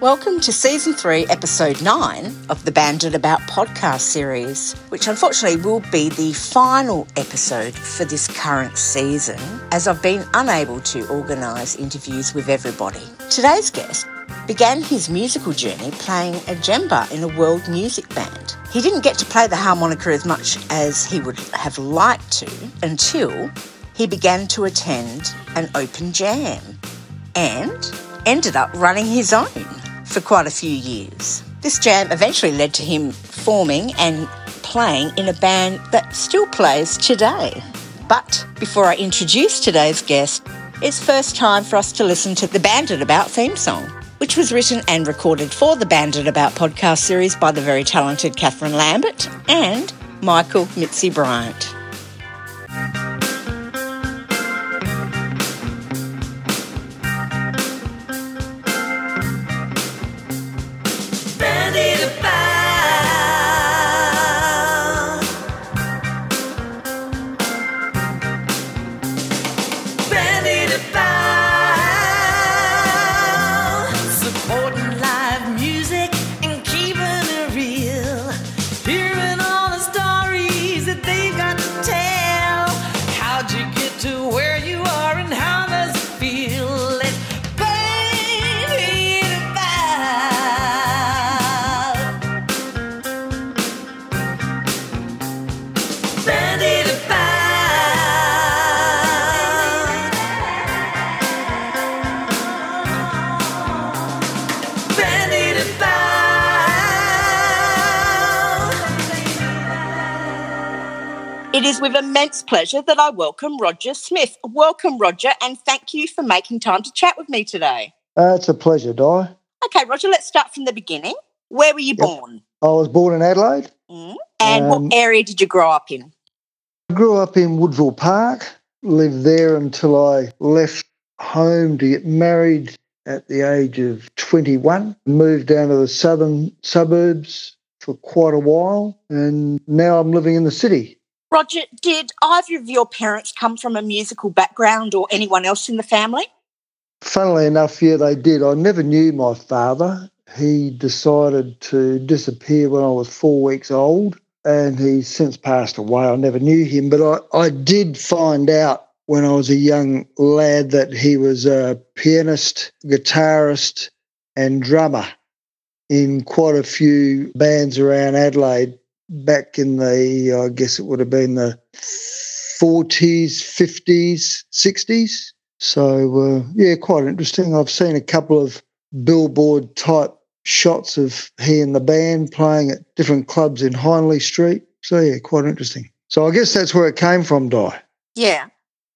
Welcome to Season 3, Episode 9 of the Bandit About podcast series, which unfortunately will be the final episode for this current season, as I've been unable to organise interviews with everybody. Today's guest began his musical journey playing a djembe in a world music band. He didn't get to play the harmonica as much as he would have liked to until he began to attend an open jam and ended up running his own for quite a few years. This jam eventually led to him forming and playing in a band that still plays today. But before I introduce today's guest, it's first time for us to listen to the Bandit About theme song, which was written and recorded for the Bandit About podcast series by the very talented Catherine Lambert and Michael Mitzi Bryant. Immense pleasure that I welcome Roger Smith. Welcome, Roger, and thank you for making time to chat with me today. Uh, it's a pleasure, Di. Okay, Roger, let's start from the beginning. Where were you yep. born? I was born in Adelaide. Mm. And um, what area did you grow up in? I grew up in Woodville Park, lived there until I left home to get married at the age of 21, moved down to the southern suburbs for quite a while, and now I'm living in the city. Roger, did either of your parents come from a musical background or anyone else in the family? Funnily enough, yeah, they did. I never knew my father. He decided to disappear when I was four weeks old, and he's since passed away. I never knew him, but I, I did find out when I was a young lad that he was a pianist, guitarist, and drummer in quite a few bands around Adelaide back in the, I guess it would have been the 40s, 50s, 60s. So, uh, yeah, quite interesting. I've seen a couple of billboard type shots of he and the band playing at different clubs in Hindley Street. So, yeah, quite interesting. So, I guess that's where it came from, Di. Yeah.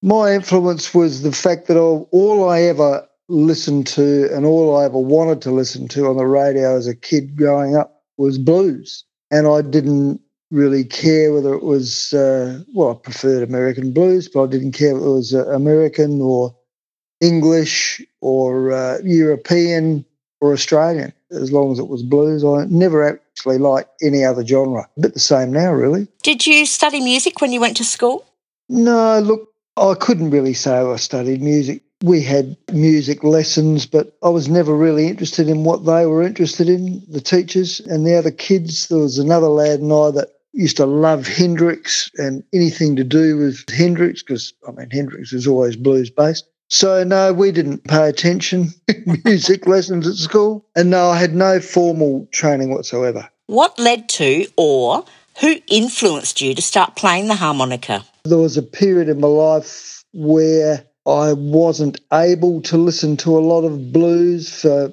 My influence was the fact that all, all I ever listened to and all I ever wanted to listen to on the radio as a kid growing up was blues and I didn't really care whether it was uh, well, I preferred American blues, but I didn't care whether it was uh, American or English or uh, European or Australian. As long as it was blues, I never actually liked any other genre. A bit the same now, really. Did you study music when you went to school? No, look, I couldn't really say I studied music we had music lessons, but I was never really interested in what they were interested in, the teachers and the other kids. There was another lad and I that used to love Hendrix and anything to do with Hendrix, because, I mean, Hendrix was always blues based. So, no, we didn't pay attention music lessons at school. And no, I had no formal training whatsoever. What led to or who influenced you to start playing the harmonica? There was a period in my life where I wasn't able to listen to a lot of blues for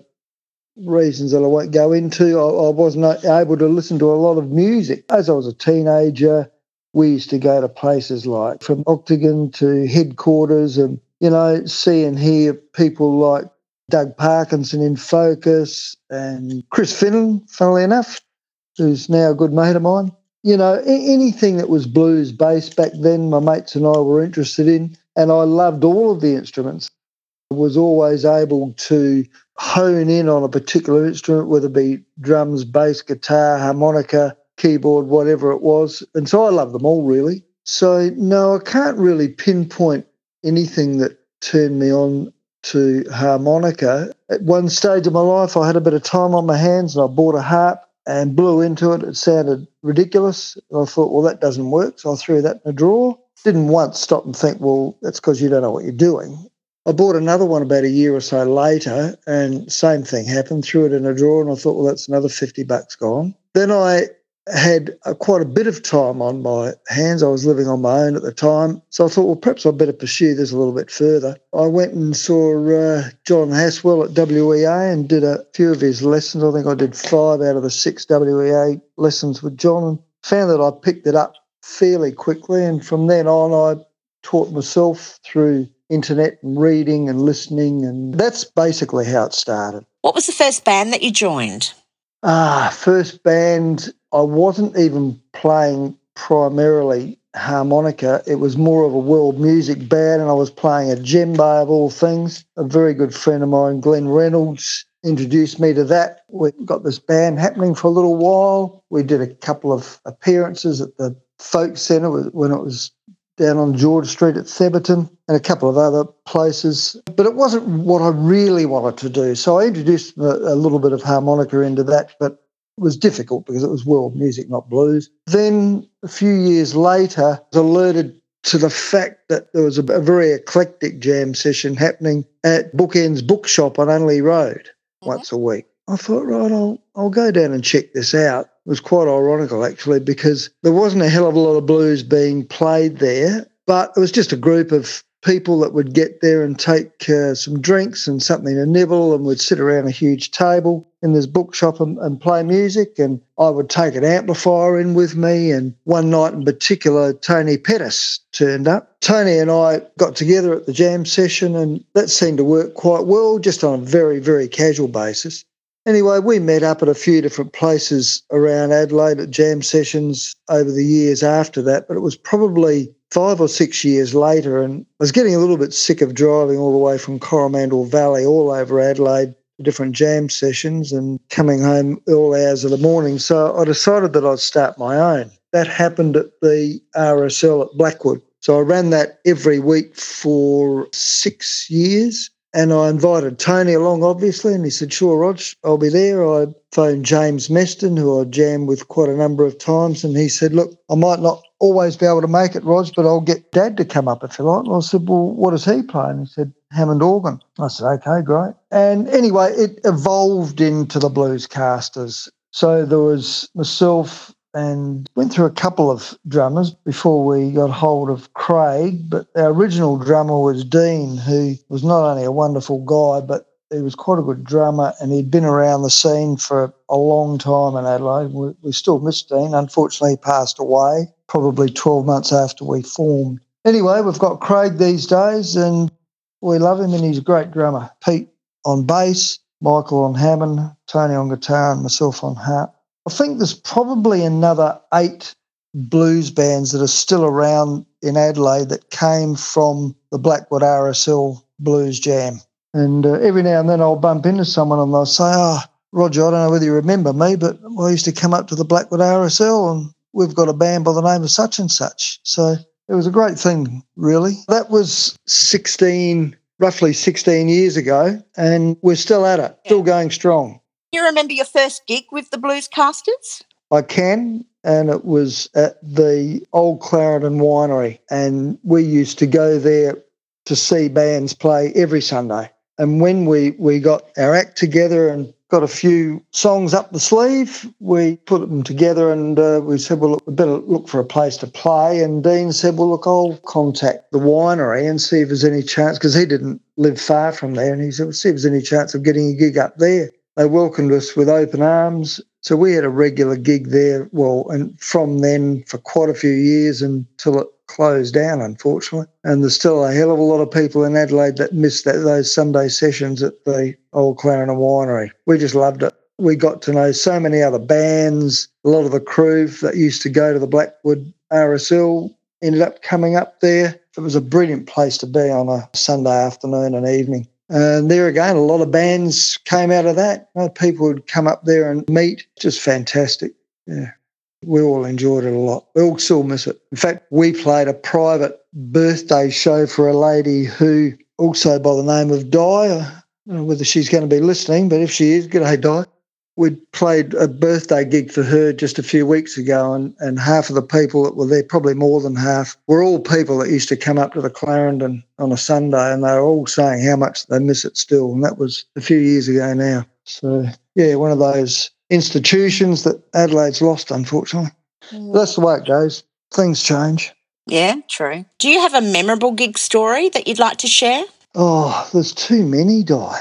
reasons that I won't go into. I, I wasn't able to listen to a lot of music. As I was a teenager, we used to go to places like from Octagon to headquarters and, you know, see and hear people like Doug Parkinson in Focus and Chris Finnen, funnily enough, who's now a good mate of mine. You know, anything that was blues based back then, my mates and I were interested in and I loved all of the instruments. I was always able to hone in on a particular instrument, whether it be drums, bass, guitar, harmonica, keyboard, whatever it was. And so I love them all really. So, no, I can't really pinpoint anything that turned me on to harmonica. At one stage of my life, I had a bit of time on my hands and I bought a harp and blew into it. It sounded ridiculous. And I thought, well, that doesn't work. So I threw that in a drawer. Didn't once stop and think, well, that's because you don't know what you're doing. I bought another one about a year or so later, and same thing happened. Threw it in a drawer, and I thought, well, that's another fifty bucks gone. Then I had a, quite a bit of time on my hands. I was living on my own at the time. So I thought, well, perhaps I'd better pursue this a little bit further. I went and saw uh, John Haswell at WEA and did a few of his lessons. I think I did five out of the six WEA lessons with John and found that I picked it up fairly quickly. And from then on, I taught myself through internet and reading and listening. And that's basically how it started. What was the first band that you joined? Ah, first band, I wasn't even playing primarily harmonica. It was more of a world music band, and I was playing a djembe of all things. A very good friend of mine, Glenn Reynolds, introduced me to that. We got this band happening for a little while. We did a couple of appearances at the Folk Centre when it was down on George Street at Thebarton and a couple of other places. But it wasn't what I really wanted to do. So I introduced a, little bit of harmonica into that, but it was difficult because it was world music, not blues. Then a few years later, I was alerted to the fact that there was a, a very eclectic jam session happening at Bookends Bookshop on Unley Road once a week. I thought, right, I'll, I'll go down and check this out. Was quite ironical, actually, because there wasn't a hell of a lot of blues being played there, but it was just a group of people that would get there and take uh, some drinks and something to nibble and would sit around a huge table in this bookshop and, and, play music and I would take an amplifier in with me and one night in particular Tony Pettis turned up. Tony and I got together at the jam session and that seemed to work quite well just on a very very casual basis. Anyway, we met up at a few different places around Adelaide at jam sessions over the years after that, but it was probably five or six years later, and I was getting a little bit sick of driving all the way from Coromandel Valley all over Adelaide to different jam sessions and coming home all hours of the morning. So I decided that I'd start my own. That happened at the RSL at Blackwood. So I ran that every week for six years. And I invited Tony along, obviously, and he said, Sure, Rog, I'll be there. I phoned James Meston, who I jammed with quite a number of times, and he said, Look, I might not always be able to make it, Rog, but I'll get Dad to come up if you like. And I said, Well, what does he play? And he said, Hammond organ. I said, Okay, great. And anyway, it evolved into the Bluescasters. So there was myself, and went through a couple of drummers before we got hold of Craig. But our original drummer was Dean, who was not only a wonderful guy, but he was quite a good drummer and he'd been around the scene for a long time in Adelaide. We, we still miss Dean. Unfortunately, he passed away probably 12 months after we formed. Anyway, we've got Craig these days and we love him and he's a great drummer. Pete on bass, Michael on Hammond, Tony on guitar, and myself on harp. I think there's probably another eight blues bands that are still around in Adelaide that came from the Blackwood RSL Blues Jam. And uh, every now and then I'll bump into someone and they'll say, Oh, Roger, I don't know whether you remember me, but I used to come up to the Blackwood RSL and we've got a band by the name of such and such. So it was a great thing, really. That was 16, roughly 16 years ago, and we're still at it, still going strong. You remember your first gig with the Bluescasters? I can, and it was at the Old Clarendon Winery. And we used to go there to see bands play every Sunday. And when we, we got our act together and got a few songs up the sleeve. We put them together and uh, we said, well, look, we better look for a place to play. And Dean said, well, look, I'll contact the winery and see if there's any chance, because he didn't live far from there. And he said, well, see if there's any chance of getting a gig up there. They welcomed us with open arms. So we had a regular gig there. Well, and from then for quite a few years until it closed down, unfortunately. And there's still a hell of a lot of people in Adelaide that miss that, those Sunday sessions at the Old Clarendon Winery. We just loved it. We got to know so many other bands. A lot of the crew that used to go to the Blackwood RSL ended up coming up there. It was a brilliant place to be on a Sunday afternoon and evening. And there again, a lot of bands came out of that. Uh, people would come up there and meet. Just fantastic. Yeah. We all enjoyed it a lot. We all still miss it. In fact, we played a private birthday show for a lady who also by the name of Di. Whether she's going to be listening, but if she is, good day, Di. We played a birthday gig for her just a few weeks ago, and, and half of the people that were there, probably more than half, were all people that used to come up to the Clarendon on a Sunday, and they were all saying how much they miss it still. And that was a few years ago now. So, yeah, one of those institutions that Adelaide's lost, unfortunately. Mm. That's the way it goes. Things change. Yeah, true. Do you have a memorable gig story that you'd like to share? Oh, there's too many, Di.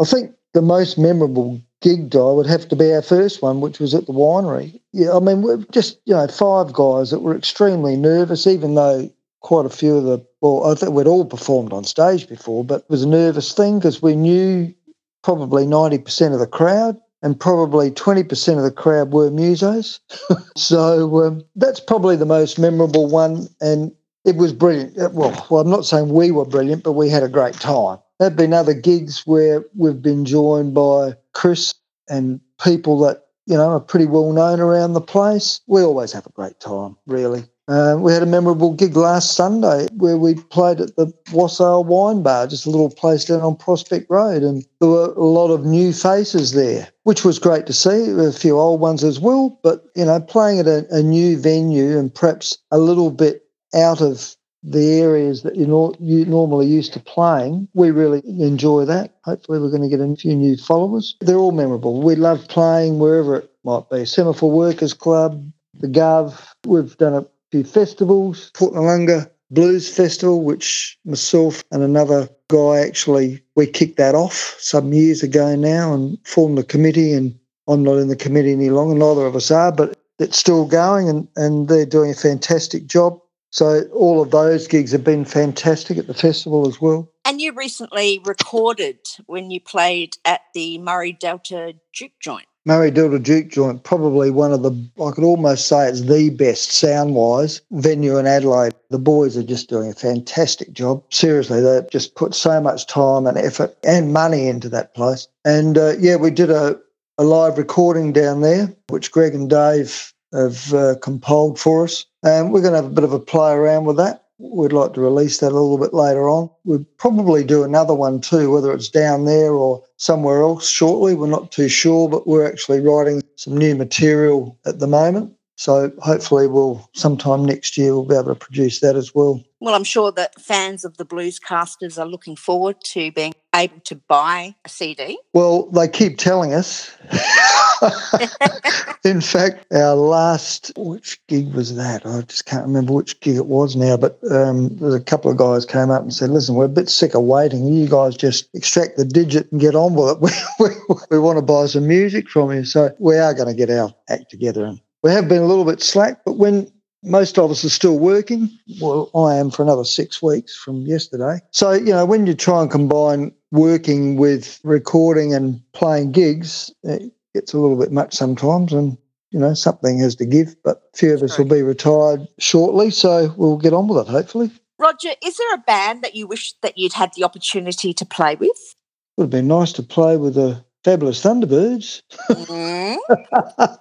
I think the most memorable gig Di would have to be our first one, which was at the winery. Yeah, I mean, we're just, you know, five guys that were extremely nervous, even though quite a few of the, well, I think we'd all performed on stage before, but it was a nervous thing because we knew probably 90% of the crowd and probably 20% of the crowd were musos. so um, that's probably the most memorable one. And it was brilliant. Well, well, I'm not saying we were brilliant, but we had a great time. There have been other gigs where we've been joined by Chris and people that, you know, are pretty well known around the place. We always have a great time, really. Uh, we had a memorable gig last Sunday where we played at the Wassail Wine Bar, just a little place down on Prospect Road, and there were a lot of new faces there, which was great to see. A few old ones as well, but you know, playing at a, a new venue and perhaps a little bit out of the areas that you, nor- you normally used to playing, we really enjoy that. Hopefully, we're going to get a few new followers. They're all memorable. We love playing wherever it might be. Semaphore Workers Club, the Gov. We've done a few festivals, Port Noarlunga Blues Festival, which myself and another guy actually we kicked that off some years ago now and formed a committee. And I'm not in the committee any longer, neither of us are, but it's still going and, and they're doing a fantastic job. So all of those gigs have been fantastic at the festival as well. And you recently recorded when you played at the Murray Delta Juke Joint. Murray Delta Juke Joint, probably one of the, I could almost say it's the best sound wise venue in Adelaide. The boys are just doing a fantastic job. Seriously, they've just put so much time and effort and money into that place. And uh, yeah, we did a, a live recording down there, which Greg and Dave have uh, compiled for us. And we're going to have a bit of a play around with that. We'd like to release that a little bit later on. We'll probably do another one too, whether it's down there or somewhere else shortly. We're not too sure, but we're actually writing some new material at the moment. So hopefully we'll sometime next year we'll be able to produce that as well. Well, I'm sure that fans of the Bluescasters are looking forward to being able to buy a CD. Well, they keep telling us. In fact, our last, which gig was that? I just can't remember which gig it was now, but um, there's a couple of guys came up and said, listen, we're a bit sick of waiting. You guys just extract the digit and get on with it. We, we, we want to buy some music from you. So we are going to get our act together. And we have been a little bit slack, but when most of us are still working. Well, I am for another six weeks from yesterday. So, you know, when you try and combine working with recording and playing gigs, it gets a little bit much sometimes. And, you know, something has to give. But a few of us will be retired shortly. So we'll get on with it, hopefully. Roger, is there a band that you wish that you'd had the opportunity to play with? It would have been nice to play with the Fabulous Thunderbirds. Mm.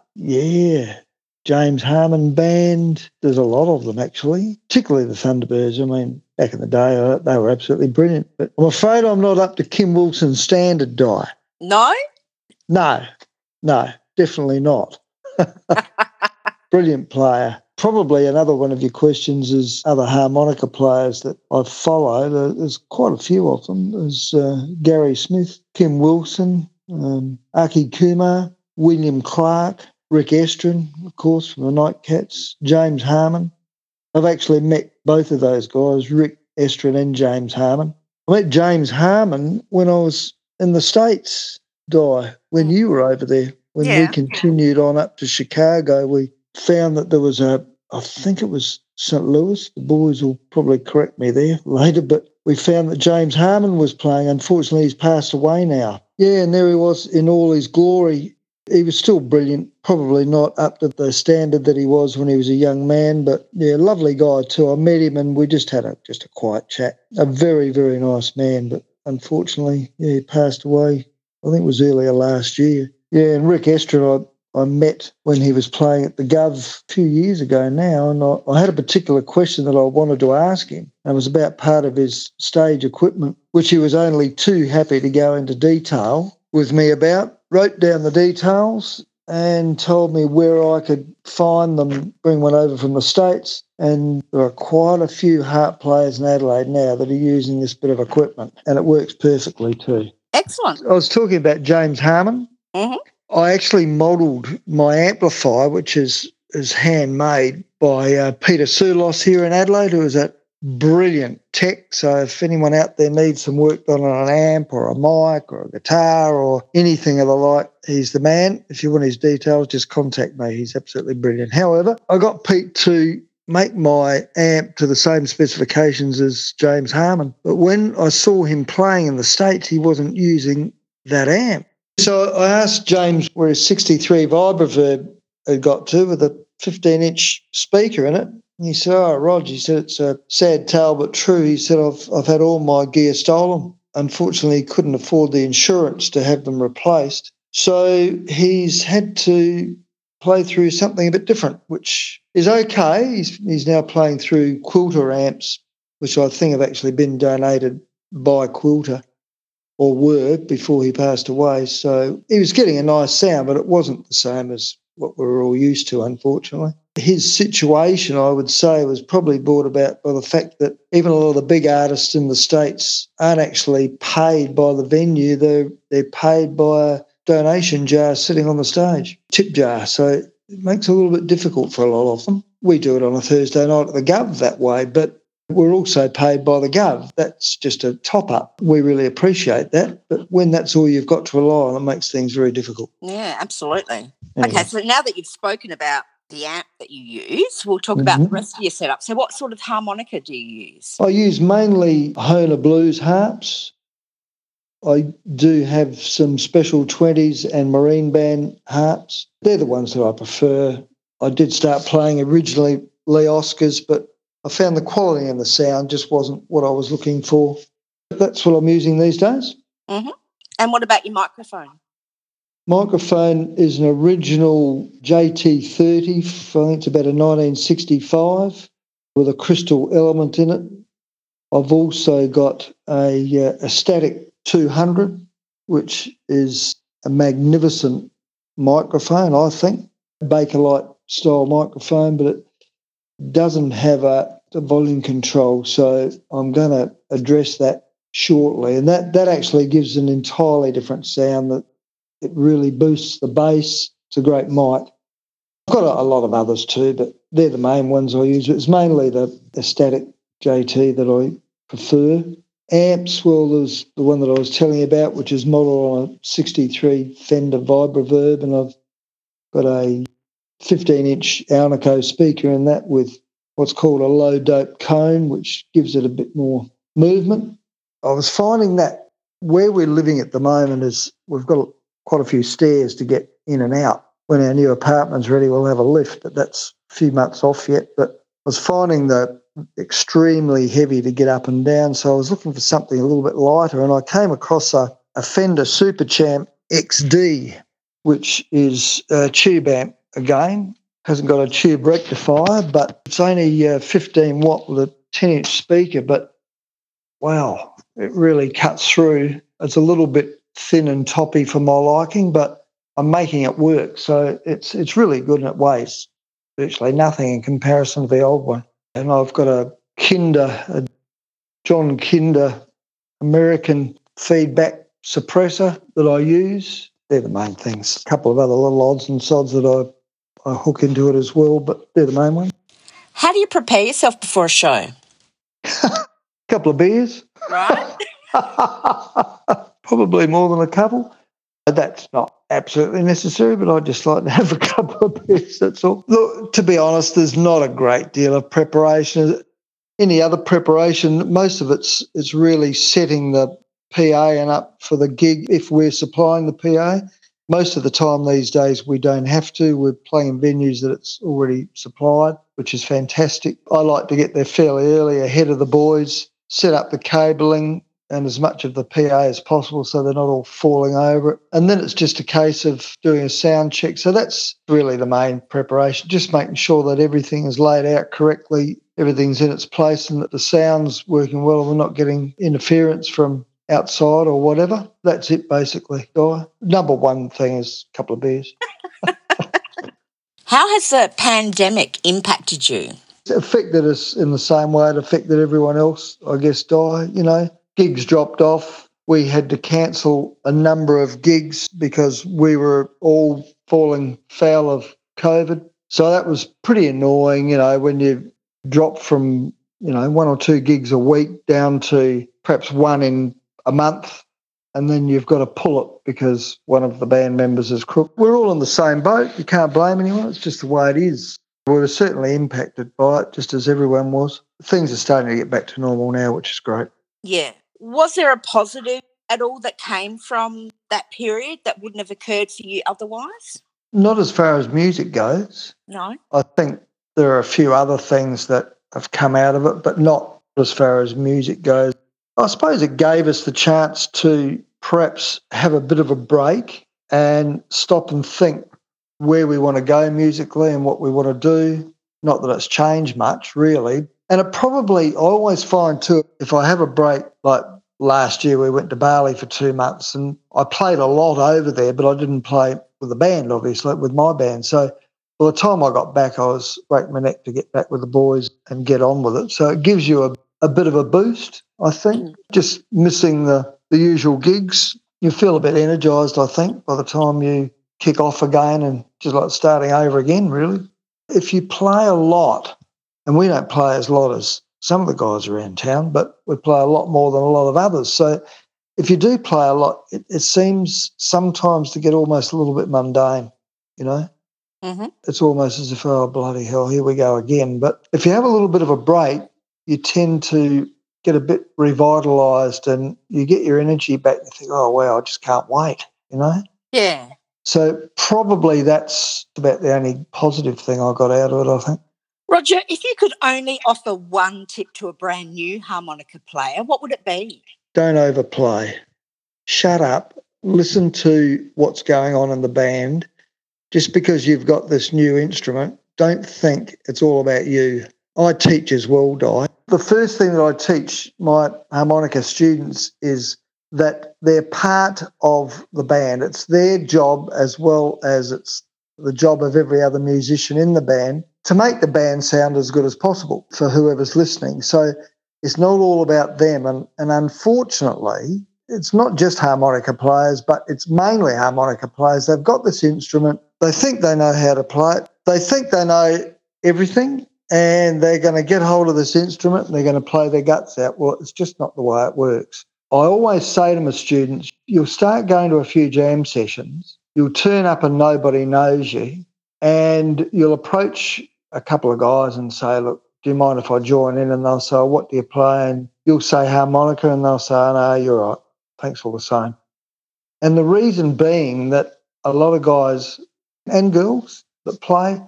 yeah. James Harman Band. There's a lot of them actually, particularly the Thunderbirds. I mean, back in the day, uh, they were absolutely brilliant. But I'm afraid I'm not up to Kim Wilson's standard, Di. No? No, no, definitely not. brilliant player. Probably another one of your questions is other harmonica players that I follow. There's quite a few of them. There's uh, Gary Smith, Kim Wilson, um, Aki Kumar, William Clarke, Rick Estrin, of course, from the Nightcats, James Harman. I've actually met both of those guys, Rick Estrin and James Harman. I met James Harman when I was in the States, Di, when you were over there. When yeah. we continued on up to Chicago, we found that there was a, I think it was St. Louis. The boys will probably correct me there later, but we found that James Harman was playing. Unfortunately, he's passed away now. Yeah, and there he was in all his glory he was still brilliant, probably not up to the standard that he was when he was a young man, but yeah, lovely guy too. I met him and we just had a just a quiet chat. A very, very nice man, but unfortunately, yeah, he passed away. I think it was earlier last year. Yeah, and Rick Estrin, I, I met when he was playing at the Gov a few years ago now, and I, I had a particular question that I wanted to ask him. And it was about part of his stage equipment, which he was only too happy to go into detail with me about. Wrote down the details and told me where I could find them, bring one over from the States. And there are quite a few harp players in Adelaide now that are using this bit of equipment, and it works perfectly too. Excellent. I was talking about James Harman. Mm-hmm. I actually modelled my amplifier, which is is handmade by uh, Peter Sulos here in Adelaide, who is a brilliant tech. So if anyone out there needs some work done on an amp or a mic or a guitar or anything of the like, he's the man. If you want his details, just contact me. He's absolutely brilliant. However, I got Pete to make my amp to the same specifications as James Harman. But when I saw him playing in the States, he wasn't using that amp. So I asked James where his 63 Vibroverb had got to with a 15 inch speaker in it. He said, Oh, Rog, he said, it's a sad tale but true. He said, I've, I've had all my gear stolen. Unfortunately, he couldn't afford the insurance to have them replaced. So he's had to play through something a bit different, which is okay. He's, he's now playing through Quilter amps, which I think have actually been donated by Quilter or were before he passed away. So he was getting a nice sound, but it wasn't the same as what we're all used to, unfortunately. His situation, I would say, was probably brought about by the fact that even a lot of the big artists in the States aren't actually paid by the venue, they're, they're paid by a donation jar sitting on the stage, tip jar. So it makes it a little bit difficult for a lot of them. We do it on a Thursday night at the Gov that way, but we're also paid by the Gov. That's just a top up. We really appreciate that. But when that's all you've got to rely on, it makes things very difficult. Yeah, absolutely. Anyway. Okay, so now that you've spoken about the amp that you use, we'll talk mm-hmm. about the mm-hmm. rest of your setup. So, what sort of harmonica do you use? I use mainly Hohner Blues harps. I do have some special 20s and marine band harps. They're the ones that I prefer. I did start playing originally Lee Oscars, but I found the quality and the sound just wasn't what I was looking for. That's what I'm using these days. Mm-hmm. And what about your microphone? Microphone is an original JT30. I think it's about a 1965 with a crystal element in it. I've also got a, uh, Astatic 200, which is a magnificent microphone, I think. Bakelite style microphone, but it doesn't have a, a volume control. So I'm going to address that shortly. And that, that actually gives an entirely different sound that it really boosts the bass. It's a great mic. I've got a, a lot of others too, but they're the main ones I use. It's mainly the, the static JT that I prefer. Amps, well, there's the one that I was telling you about, which is modelled on a 63 Fender Vibroverb, and I've got a 15 inch Alnico speaker in that with what's called a low dope cone, which gives it a bit more movement. I was finding that where we're living at the moment is we've got quite a few stairs to get in and out. When our new apartment's ready, we'll have a lift, but that's a few months off yet. But I was finding that extremely heavy to get up and down. So I was looking for something a little bit lighter, and I came across a, a Fender Super Champ XD, which is a tube amp again. Hasn't got a tube rectifier, but it's only uh, 15 watt with a 10 inch speaker. But wow, it really cuts through. It's a little bit thin and toppy for my liking, but I'm making it work. So it's it's really good and it weighs virtually nothing in comparison to the old one. And I've got a Kinder, a John Kinder American feedback suppressor that I use. They're the main things. A couple of other little odds and sods that I Uh, I hook into it as well, but they're the main ones. How do you prepare yourself before a show? a couple of beers. Right. Probably more than a couple. Uh, that's not absolutely necessary, but I just like to have a couple of beers. That's all. Look, to be honest, there's not a great deal of preparation. Any other preparation, most of it's it's really setting the PA and up for the gig if we're supplying the PA most of the time these days we don't have to. We're playing in venues that it's already supplied, which is fantastic. I like to get there fairly early ahead of the boys, set up the cabling, and as much of the PA as possible so they're not all falling over it. And then it's just a case of doing a sound check. So that's really the main preparation, just making sure that everything is laid out correctly, everything's in its place, and that the sound's working well we're not getting interference from outside or whatever. That's it basically. Number one thing is a couple of beers. How has the pandemic impacted you? It affected us in the same way it affected everyone else, I guess, Di. You know, gigs dropped off. We had to cancel a number of gigs because we were all falling foul of COVID. So that was pretty annoying, you know, when you drop from, you know, one or two gigs a week down to perhaps one in a month and then you've got to pull it because one of the band members is crook. We're all in the same boat. You can't blame anyone. It's just the way it is. We were certainly impacted by it, just as everyone was. Things are starting to get back to normal now, which is great. Yeah. Was there a positive at all that came from that period that wouldn't have occurred for you otherwise? Not as far as music goes. No. I think there are a few other things that have come out of it, but not as far as music goes. I suppose it gave us the chance to perhaps have a bit of a break and stop and think where we want to go musically and what we want to do. Not that it's changed much, really. And it probably, I always find too, if I have a break, like last year we went to Bali for two months and I played a lot over there, but I didn't play with the band, obviously, with my band. So by the time I got back, I was breaking my neck to get back with the boys and get on with it. So it gives you a, a bit of a boost, I think. Mm. Just missing the the usual gigs, you feel a bit energised, I think, by the time you kick off again and just like starting over again, really. If you play a lot, and we don't play as lot as some of the guys around town, but we play a lot more than a lot of others. So if you do play a lot, it, it seems sometimes to get almost a little bit mundane, you know? Mm-hmm. It's almost as if, oh, bloody hell, here we go again. But if you have a little bit of a break, you tend to get a bit revitalized and you get your energy back and think, oh, wow, I just can't wait, you know? Yeah. So probably that's about the only positive thing I got out of it, I think. Roger, if you could only offer one tip to a brand new harmonica player, what would it be? Don't overplay. Shut up. Listen to what's going on in the band. Just because you've got this new instrument, don't think it's all about you. I teach as well, Di. The first thing that I teach my harmonica students is that they're part of the band. It's their job as well as it's the job of every other musician in the band to make the band sound as good as possible for whoever's listening. So it's not all about them. And, and unfortunately, it's not just harmonica players, but it's mainly harmonica players. They've got this instrument, they think they know how to play it, they think they know everything, and they're going to get hold of this instrument and they're going to play their guts out. Well, it's just not the way it works. I always say to my students, you'll start going to a few jam sessions, you'll turn up and nobody knows you, and you'll approach a couple of guys and say, look, do you mind if I join in? And they'll say, what do you play? And you'll say harmonica, and they'll say, no, you're right. Thanks all the same. And the reason being that a lot of guys and girls that play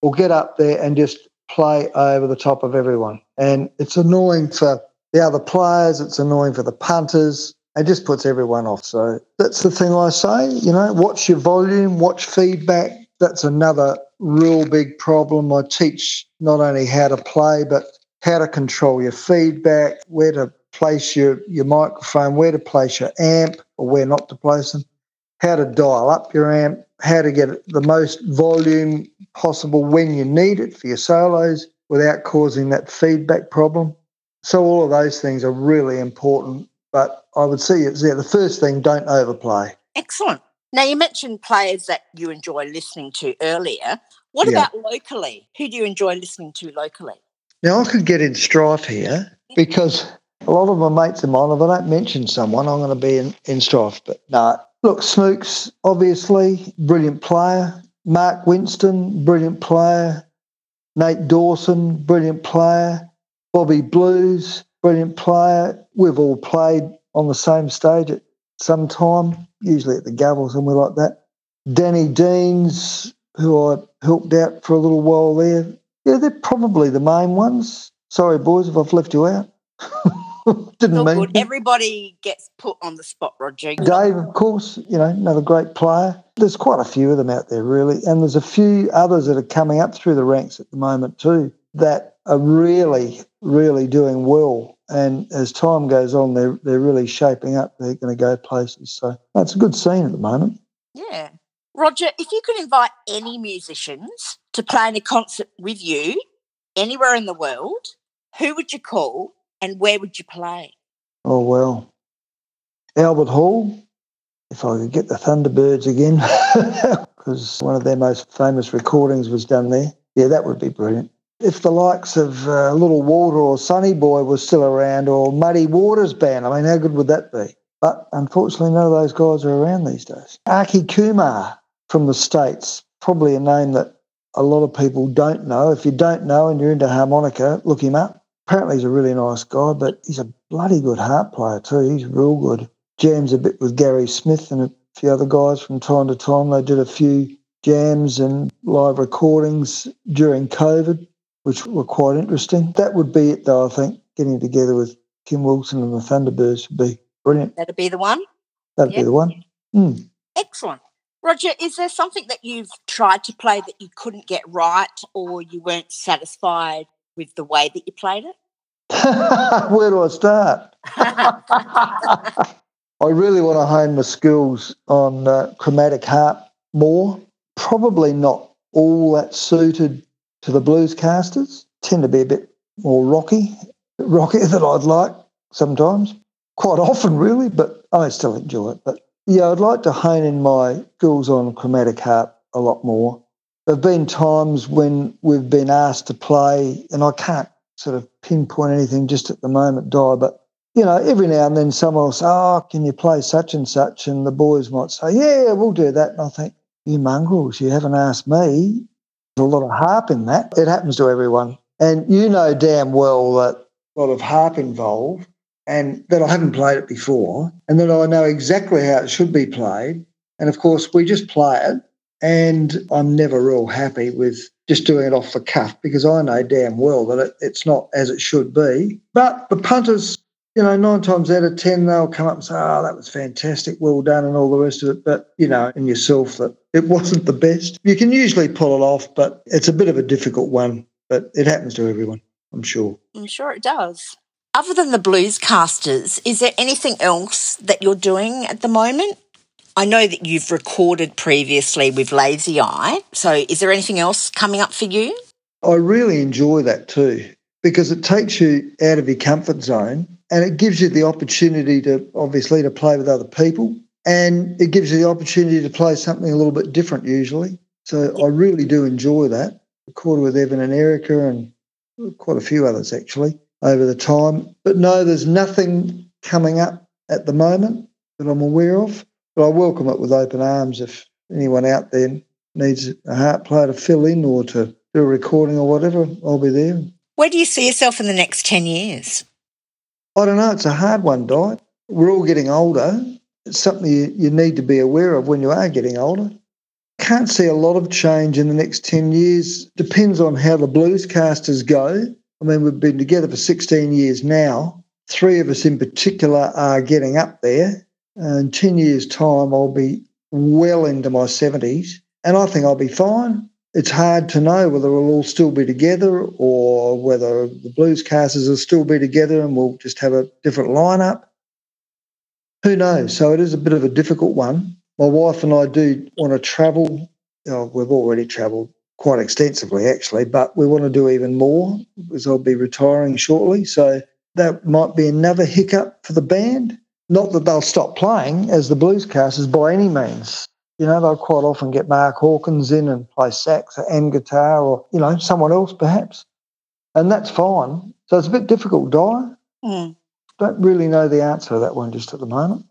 will get up there and just play over the top of everyone. And it's annoying for the other players, it's annoying for the punters. It just puts everyone off. So that's the thing I say, you know, watch your volume, watch feedback. That's another real big problem. I teach not only how to play, but how to control your feedback, where to place your, your microphone, where to place your amp or where not to place them, how to dial up your amp, how to get the most volume possible when you need it for your solos without causing that feedback problem. So all of those things are really important. But I would see it's there. The first thing, don't overplay. Excellent. Now you mentioned players that you enjoy listening to earlier. What yeah. about locally? Who do you enjoy listening to locally? Now I could get in strife here mm-hmm. because a lot of my mates of mine, if I don't mention someone, I'm going to be in, in strife. But no, look, Smooks, obviously, brilliant player. Mark Winston, brilliant player. Nate Dawson, brilliant player. Bobby Blues, brilliant player. We've all played on the same stage at some time, usually at the Gov, somewhere like that. Danny Deans, who I helped out for a little while there. Yeah, they're probably the main ones. Sorry, boys, if I've left you out. Didn't oh, mean good. Everybody gets put on the spot, Roger. Dave, of course, you know, another great player. There's quite a few of them out there, really. And there's a few others that are coming up through the ranks at the moment, too, that are really, really doing well. And as time goes on, they're, they're really shaping up. They're going to go places. So that's a good scene at the moment. Yeah. Roger, if you could invite any musicians to play in a concert with you anywhere in the world, who would you call and where would you play? Oh, well. Albert Hall, if I could get the Thunderbirds again, because one of their most famous recordings was done there. Yeah, that would be brilliant. If the likes of uh, Little Walter or Sonny Boy was still around, or Muddy Waters Band, I mean, how good would that be? But unfortunately, none of those guys are around these days. Aki Kumar from the States, probably a name that a lot of people don't know. If you don't know and you're into harmonica, look him up. Apparently, he's a really nice guy, but he's a bloody good harp player too. He's real good. Jams a bit with Gary Smith and a few other guys from time to time. They did a few jams and live recordings during COVID, which were quite interesting. That would be it, though, I think. Getting together with Kim Wilson and the Thunderbirds would be brilliant. That'd be the one. That'd be the one. Mm. Excellent. Roger, is there something that you've tried to play that you couldn't get right or you weren't satisfied with the way that you played it? Where do I start? I really want to hone my skills on uh, chromatic harp more. Probably not all that suited to the Bluescasters. Tend to be a bit more rocky, rockier than I'd like sometimes. Quite often, really, but I still enjoy it. But yeah, I'd like to hone in my skills on chromatic harp a lot more. There have been times when we've been asked to play, and I can't sort of pinpoint anything just at the moment, Di, but you know, every now and then someone will say, Oh, can you play such and such? And the boys might say, Yeah, we'll do that. And I think, You mongrels, you haven't asked me. There's a lot of harp in that. It happens to everyone. And you know damn well that a lot of harp involved and that I haven't played it before and that I know exactly how it should be played. And of course, we just play it. And I'm never real happy with just doing it off the cuff because I know damn well that it, it's not as it should be. But the punters, you know, nine times out of 10, they'll come up and say, oh, that was fantastic, well done, and all the rest of it. But, you know, in yourself that it wasn't the best. You can usually pull it off, but it's a bit of a difficult one. But it happens to everyone, I'm sure. I'm sure it does. Other than the Bluescasters, is there anything else that you're doing at the moment? I know that you've recorded previously with Lazy Eye. So is there anything else coming up for you? I really enjoy that too because it takes you out of your comfort zone and it gives you the opportunity to obviously to play with other people and it gives you the opportunity to play something a little bit different usually. So I really do enjoy that. Recorded with Evan and Erica and quite a few others actually over the time. But no, there's nothing coming up at the moment that I'm aware of. But I welcome it with open arms if anyone out there needs a harp player to fill in or to do a recording or whatever, I'll be there. Where do you see yourself in the next 10 years? I don't know, it's a hard one, Di. We're all getting older. It's something you, you need to be aware of when you are getting older. Can't see a lot of change in the next 10 years. Depends on how the Bluescasters go. I mean, we've been together for 16 years now. Three of us in particular are getting up there. In 10 years' time, I'll be well into my 70s, and I think I'll be fine. It's hard to know whether we'll all still be together or whether the Bluescasters will still be together and we'll just have a different lineup. Who knows? So it is a bit of a difficult one. My wife and I do want to travel. Oh, we've already travelled quite extensively, actually, but we want to do even more because I'll be retiring shortly. So that might be another hiccup for the band. Not that they'll stop playing as the Bluescasters by any means. You know, they'll quite often get Mark Hawkins in and play sax and guitar or, you know, someone else perhaps. And that's fine. So it's a bit difficult, Di. Hmm, Don't really know the answer to that one just at the moment.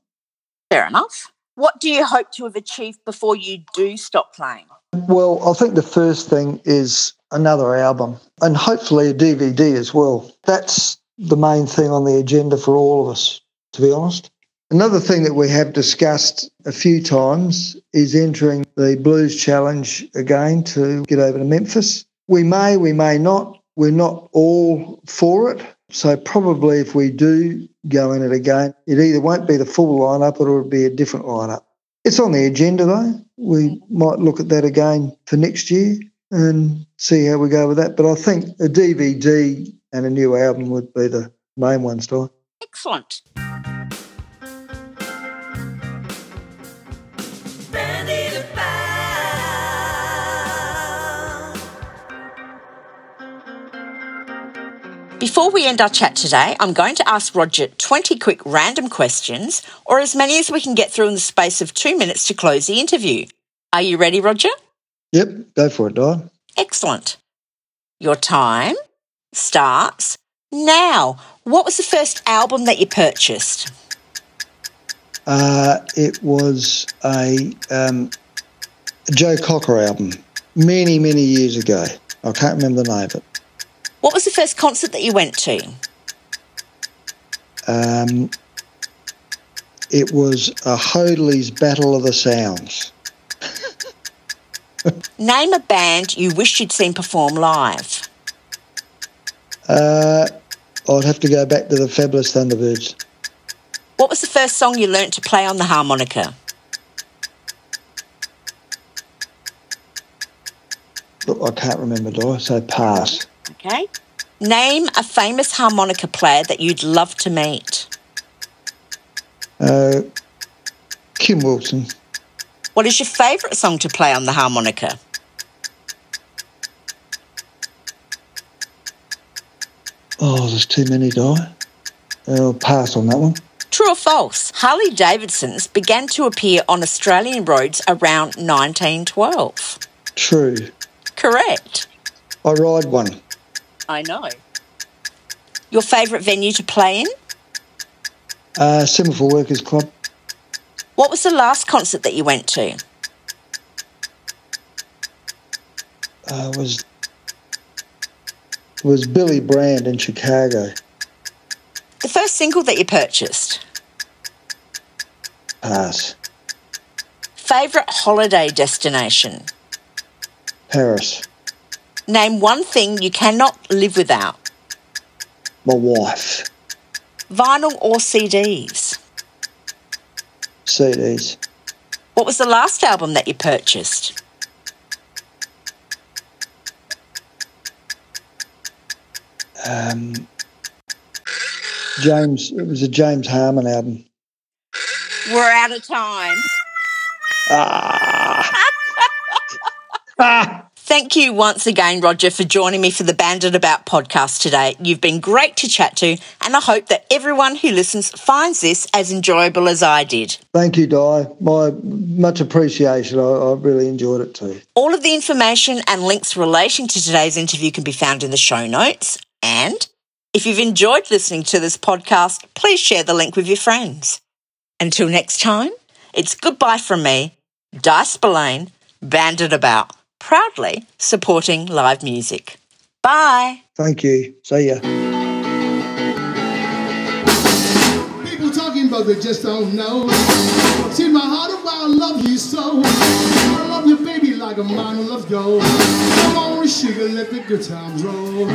fair enough. What do you hope to have achieved before you do stop playing? Well, I think the first thing is another album and hopefully a DVD as well. That's the main thing on the agenda for all of us, to be honest. Another thing that we have discussed a few times is entering the Blues Challenge again to get over to Memphis. We may, we may not. We're not all for it. So probably if we do go in it again, it either won't be the full lineup or it'll be a different lineup. It's on the agenda though. We might look at that again for next year and see how we go with that. But I think a DVD and a new album would be the main ones, Di. Excellent. Before we end our chat today, I'm going to ask Roger 20 quick random questions, or as many as we can get through in the space of two minutes to close the interview. Are you ready, Roger? Yep, go for it, Di. Excellent. Your time starts now. What was the first album that you purchased? Uh, it was a um, Joe Cocker album many, many years ago. I can't remember the name of it. What was the first concert that you went to? Um, it was a Hoadley's Battle of the Sounds. Name a band you wish you'd seen perform live. Uh, I'd have to go back to the Fabulous Thunderbirds. What was the first song you learnt to play on the harmonica? Look, I can't remember, Di, so pass. Okay. Name a famous harmonica player that you'd love to meet. Uh, Kim Wilson. What is your favourite song to play on the harmonica? Oh, there's too many, Di. I'll pass on that one. True or false? Harley Davidsons began to appear on Australian roads around 1912. True. Correct. I ride one. I know. Your favourite venue to play in? Uh, Semaphore Workers Club. What was the last concert that you went to? Uh, was was Billy Branch in Chicago. The first single that you purchased? Pass. Favourite holiday destination? Paris. Name one thing you cannot live without. My wife. Vinyl or CDs? CDs. What was the last album that you purchased? Um, James. It was a James Harman album. We're out of time. Ah. ah. Thank you once again, Roger, for joining me for the Bandit About podcast today. You've been great to chat to, and I hope that everyone who listens finds this as enjoyable as I did. Thank you, Di. My much appreciation. I, I really enjoyed it too. All of the information and links relating to today's interview can be found in the show notes. And if you've enjoyed listening to this podcast, please share the link with your friends. Until next time, it's goodbye from me, Di Spillane, Bandit About proudly supporting live music. Bye. Thank you. See ya. People talking, but they just don't know. See my heart of I love you so. I love you, baby, like a mine who loves gold. Come on, sugar, let the good times roll.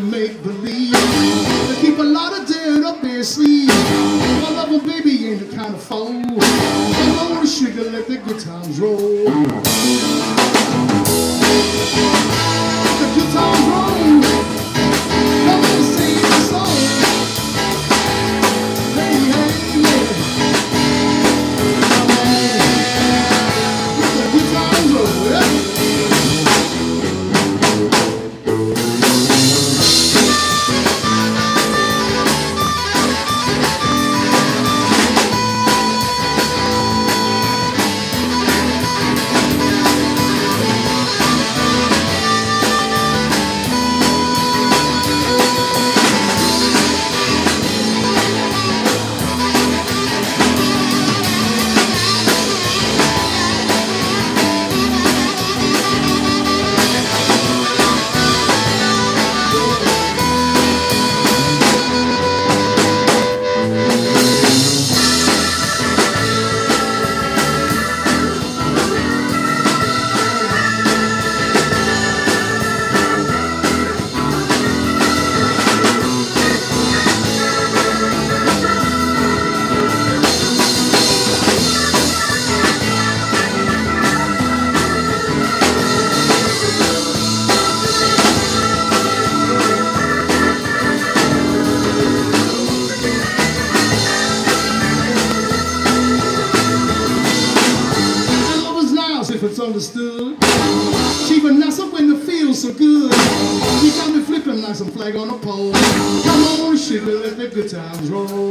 Make believe. They keep a lot of dead up their sleeve. My love, oh, baby, ain't the kind of fool. Come on, sugar, let the good times roll. Let the good times roll. The times roll.